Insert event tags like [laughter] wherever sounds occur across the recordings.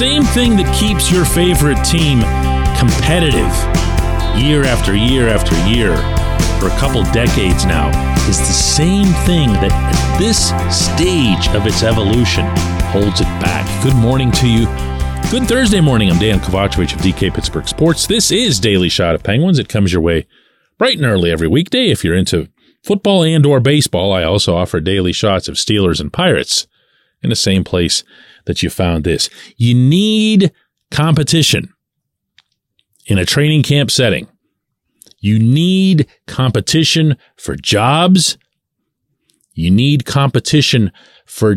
same thing that keeps your favorite team competitive year after year after year for a couple decades now is the same thing that at this stage of its evolution holds it back. Good morning to you. Good Thursday morning. I'm Dejan Kovacevic of DK Pittsburgh Sports. This is Daily Shot of Penguins. It comes your way bright and early every weekday. If you're into football and or baseball, I also offer daily shots of Steelers and Pirates in the same place that you found this. You need competition in a training camp setting. You need competition for jobs. You need competition for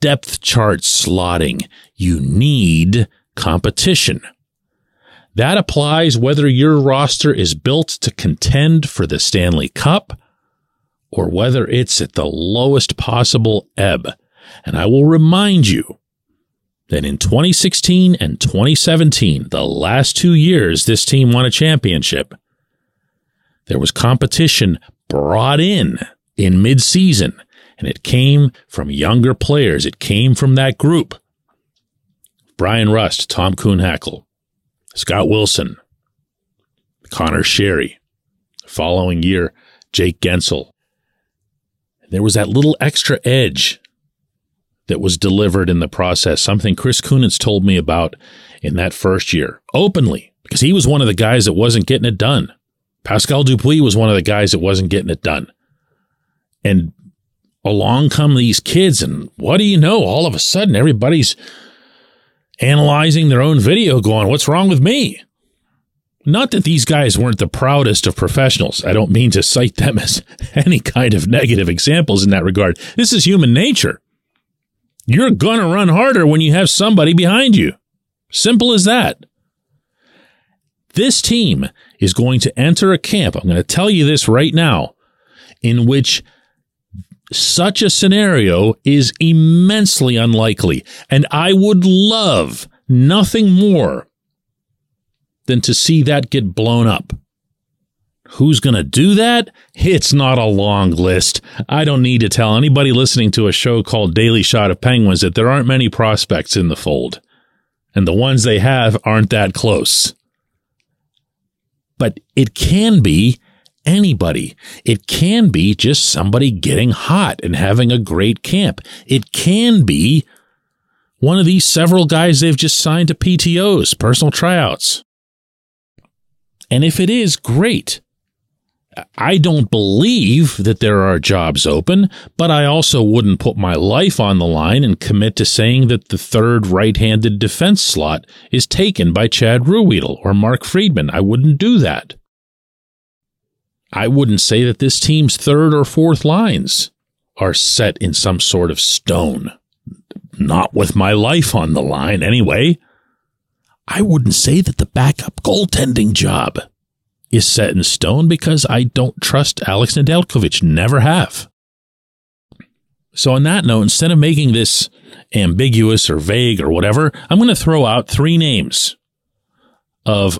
depth chart slotting. You need competition. That applies whether your roster is built to contend for the Stanley Cup or whether it's at the lowest possible ebb. And I will remind you that in 2016 and 2017, the last two years this team won a championship, there was competition brought in in midseason, and it came from younger players. It came from that group. Bryan Rust, Tom Kuhnhackl, Scott Wilson, Conor Sheary. Following year, Jake Guentzel. There was that little extra edge that was delivered in the process, something Chris Kunitz told me about in that first year openly, because he was one of the guys that wasn't getting it done. Pascal Dupuis was one of the guys that wasn't getting it done. And along come these kids, and what do you know? All of a sudden, everybody's analyzing their own video, going, What's wrong with me? Not that these guys weren't the proudest of professionals. I don't mean to cite them as [laughs] any kind of negative examples in that regard. This is human nature. You're going to run harder when you have somebody behind you. Simple as that. This team is going to enter a camp. I'm going to tell you this right now, in which such a scenario is immensely unlikely. And I would love nothing more than to see that get blown up. Who's going to do that? It's not a long list. I don't need to tell anybody listening to a show called Daily Shot of Penguins that there aren't many prospects in the fold. And the ones they have aren't that close. But it can be anybody. It can be just somebody getting hot and having a great camp. It can be one of these several guys they've just signed to PTOs, personal tryouts. And if it is, great. I don't believe that there are jobs open, but I also wouldn't put my life on the line and commit to saying that the third right-handed defense slot is taken by Chad Ruhwedel or Mark Friedman. I wouldn't do that. I wouldn't say that this team's third or fourth lines are set in some sort of stone. Not with my life on the line, anyway. I wouldn't say that the backup goaltending job is set in stone because I don't trust Alex Nedeljkovic, never have. So, on that note, instead of making this ambiguous or vague or whatever, I'm going to throw out three names of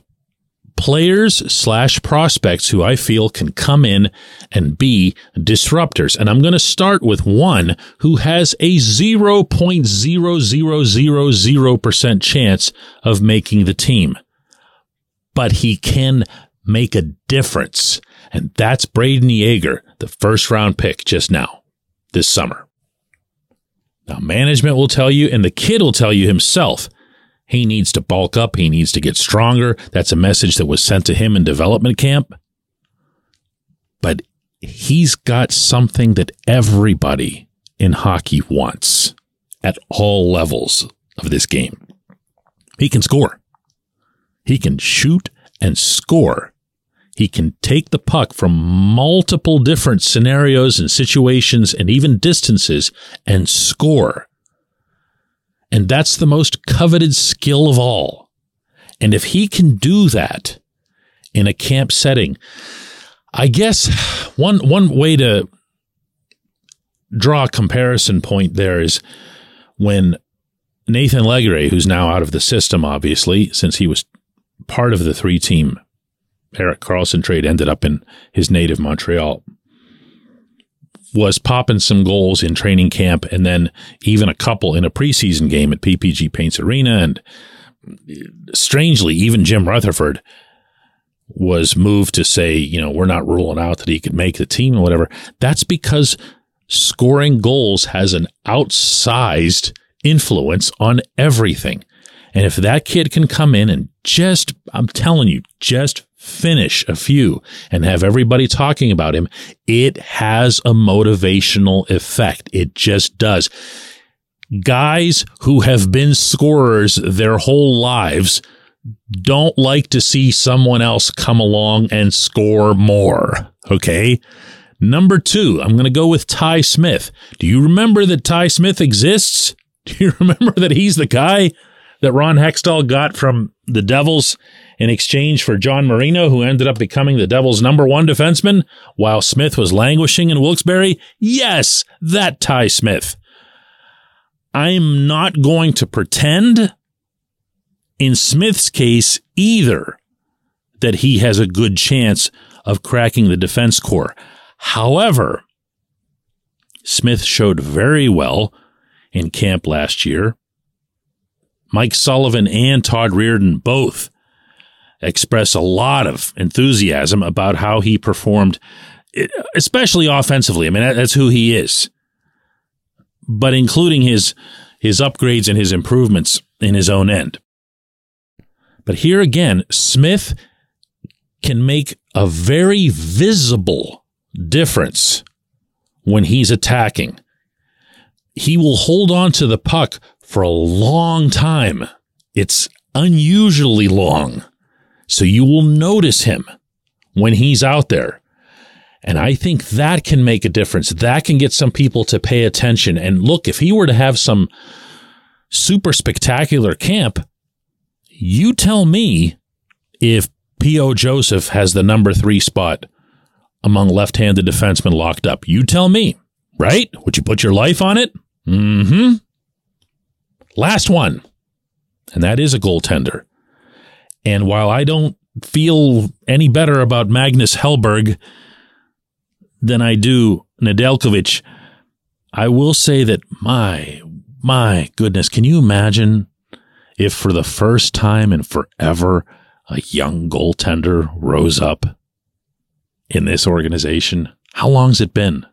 players slash prospects who I feel can come in and be disruptors. And I'm going to start with one who has a 0.0000% chance of making the team. But he can make a difference. And that's Brayden Yager, the first round pick just now, this summer. Now, management will tell you, and the kid will tell you himself he needs to bulk up. He needs to get stronger. That's a message that was sent to him in development camp. But he's got something that everybody in hockey wants at all levels of this game. He can score. He can shoot and score. He can take the puck from multiple different scenarios and situations and even distances and score. And that's the most coveted skill of all. And if he can do that in a camp setting, I guess one one way to draw a comparison point there is when Nathan Legare, who's now out of the system, obviously, since he was part of the three team Erik Karlsson trade, ended up in his native Montreal. was popping some goals in training camp and then even a couple in a preseason game at PPG Paints Arena. And strangely, even Jim Rutherford was moved to say, you know, we're not ruling out that he could make the team or whatever. That's because scoring goals has an outsized influence on everything. And if that kid can come in and just, I'm telling you, just finish a few and have everybody talking about him, it has a motivational effect. It just does. Guys who have been scorers their whole lives don't like to see someone else come along and score more. Okay. Number two, I'm going to go with Ty Smith. Do you remember that Ty Smith exists? [laughs] Do you remember that he's the guy that Ron Hextall got from the Devils in exchange for John Marino, who ended up becoming the Devils' number one defenseman while Smith was languishing in Wilkes-Barre? Yes, that Ty Smith. I'm not going to pretend in Smith's case either that he has a good chance of cracking the defense corps. However, Smith showed very well in camp last year. Mike Sullivan and Todd Reirden both express a lot of enthusiasm about how he performed, especially offensively. I mean, that's who he is. But including his his upgrades and his improvements in his own end. But here again, Smith can make a very visible difference when he's attacking. He will hold on to the puck for a long time. It's unusually long. So you will notice him when he's out there. And I think that can make a difference. That can get some people to pay attention. And look, if he were to have some super spectacular camp, you tell me if P.O. Joseph has the number three spot among left handed defensemen locked up. You tell me, right? Would you put your life on it? Mm hmm. Last one, and that is a goaltender. And while I don't feel any better about Magnus Hellberg than I do Nedeljkovic, I will say that my, my goodness, can you imagine if for the first time in forever a young goaltender rose up in this organization? How long's it been?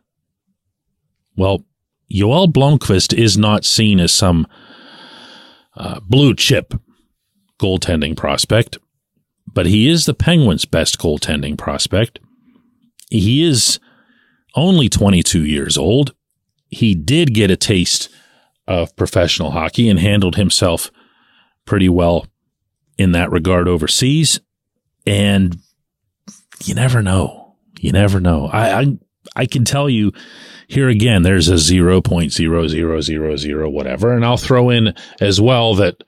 Well, Joel Blomqvist is not seen as some uh, blue chip goaltending prospect, but he is the Penguins' best goaltending prospect. He is only 22 years old. He did get a taste of professional hockey and handled himself pretty well in that regard overseas. And you never know. You never know. I, I, I can tell you here again, there's a 0.0000 whatever. And I'll throw in as well that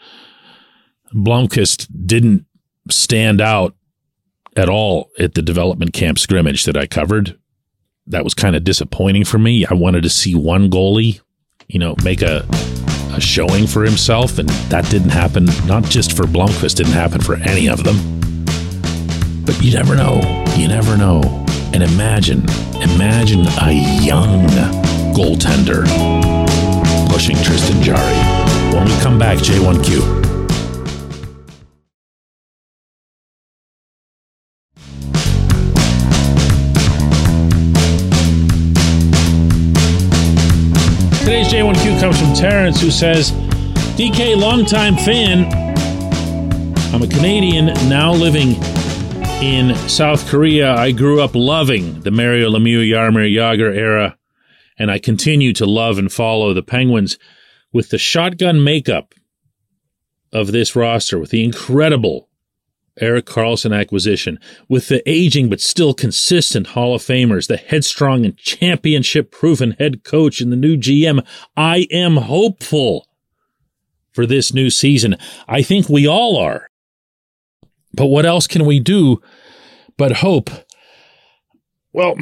Blomqvist didn't stand out at all at the development camp scrimmage that I covered. That was kind of disappointing for me. I wanted to see one goalie, you know, make a a showing for himself, and that didn't happen. Not just for Blomqvist, didn't happen for any of them. But you never know. You never know. And imagine, imagine a young goaltender pushing Tristan Jarry. When we come back, J1Q. Today's J1Q comes from Terrence, who says, DK, longtime fan. I'm a Canadian now living in South Korea. I grew up loving the Mario Lemieux, Jaromir Jagr era, and I continue to love and follow the Penguins with the shotgun makeup of this roster, with the incredible Erik Karlsson acquisition, with the aging but still consistent Hall of Famers, the headstrong and championship proven head coach and the new GM, I am hopeful for this new season. I think we all are. But what else can we do but hope? Well,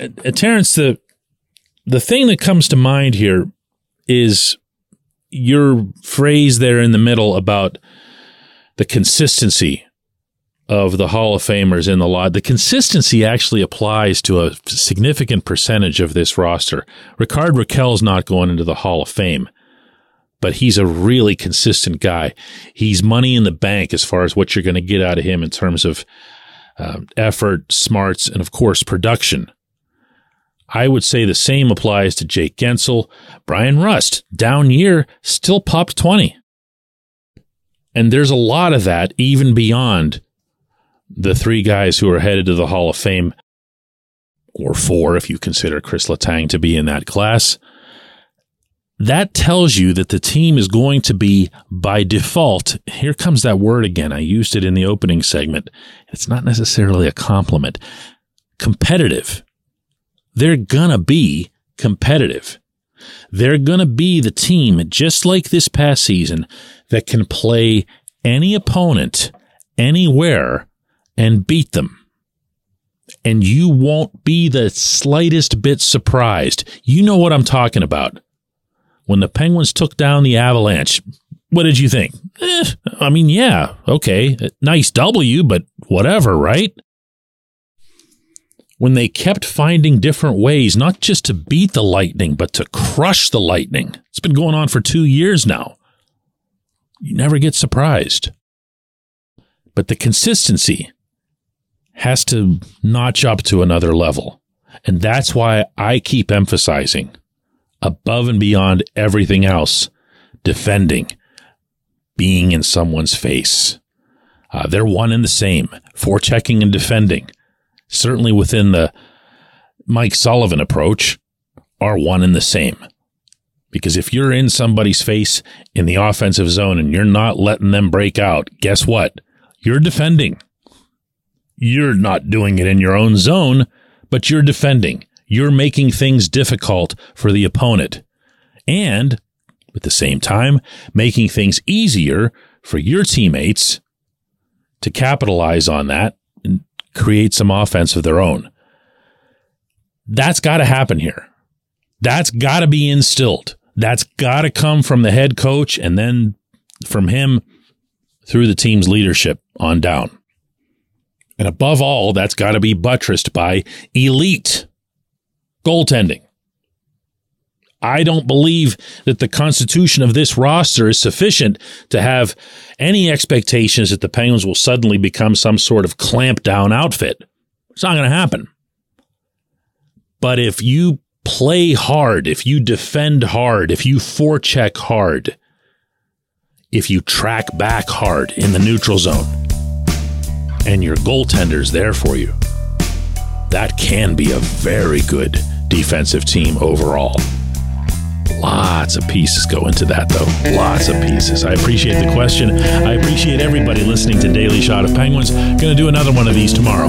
uh, Terrence, the the thing that comes to mind here is your phrase there in the middle about the consistency of the Hall of Famers in the lot. The consistency actually applies to a significant percentage of this roster. Rickard Rakell's not going into the Hall of Fame, but he's a really consistent guy. He's money in the bank as far as what you're going to get out of him in terms of uh, effort, smarts, and of course, production. I would say the same applies to Jake Guentzel. Bryan Rust, down year, still popped 20. And there's a lot of that even beyond the three guys who are headed to the Hall of Fame, or four if you consider Chris Letang to be in that class. That tells you that the team is going to be, by default, here comes that word again. I used it in the opening segment. It's not necessarily a compliment. Competitive. They're gonna be competitive. They're gonna be the team, just like this past season, that can play any opponent anywhere and beat them. And you won't be the slightest bit surprised. You know what I'm talking about. When the Penguins took down the Avalanche, what did you think? Eh, I mean, yeah, okay, nice W, but whatever, right? When they kept finding different ways, not just to beat the Lightning, but to crush the Lightning. It's been going on for two years now. You never get surprised. But the consistency has to notch up to another level. And that's why I keep emphasizing above and beyond everything else, defending, being in someone's face. Uh, they're one and the same, forechecking and defending. Certainly within the Mike Sullivan approach, are one and the same. Because if you're in somebody's face in the offensive zone and you're not letting them break out, guess what? You're defending. You're not doing it in your own zone, but you're defending. You're making things difficult for the opponent. And at the same time, making things easier for your teammates to capitalize on that and create some offense of their own. That's got to happen here. That's got to be instilled. That's got to come from the head coach and then from him through the team's leadership on down. And above all, that's got to be buttressed by elite goaltending. I don't believe that the constitution of this roster is sufficient to have any expectations that the Penguins will suddenly become some sort of clamp down outfit. It's not going to happen. But if you play hard, if you defend hard, if you forecheck hard, if you track back hard in the neutral zone, and your goaltender's there for you, that can be a very good defensive team overall. Lots of pieces go into that, though. Lots of pieces. I appreciate the question. I appreciate everybody listening to Daily Shot of Penguins. Going to do another one of these tomorrow.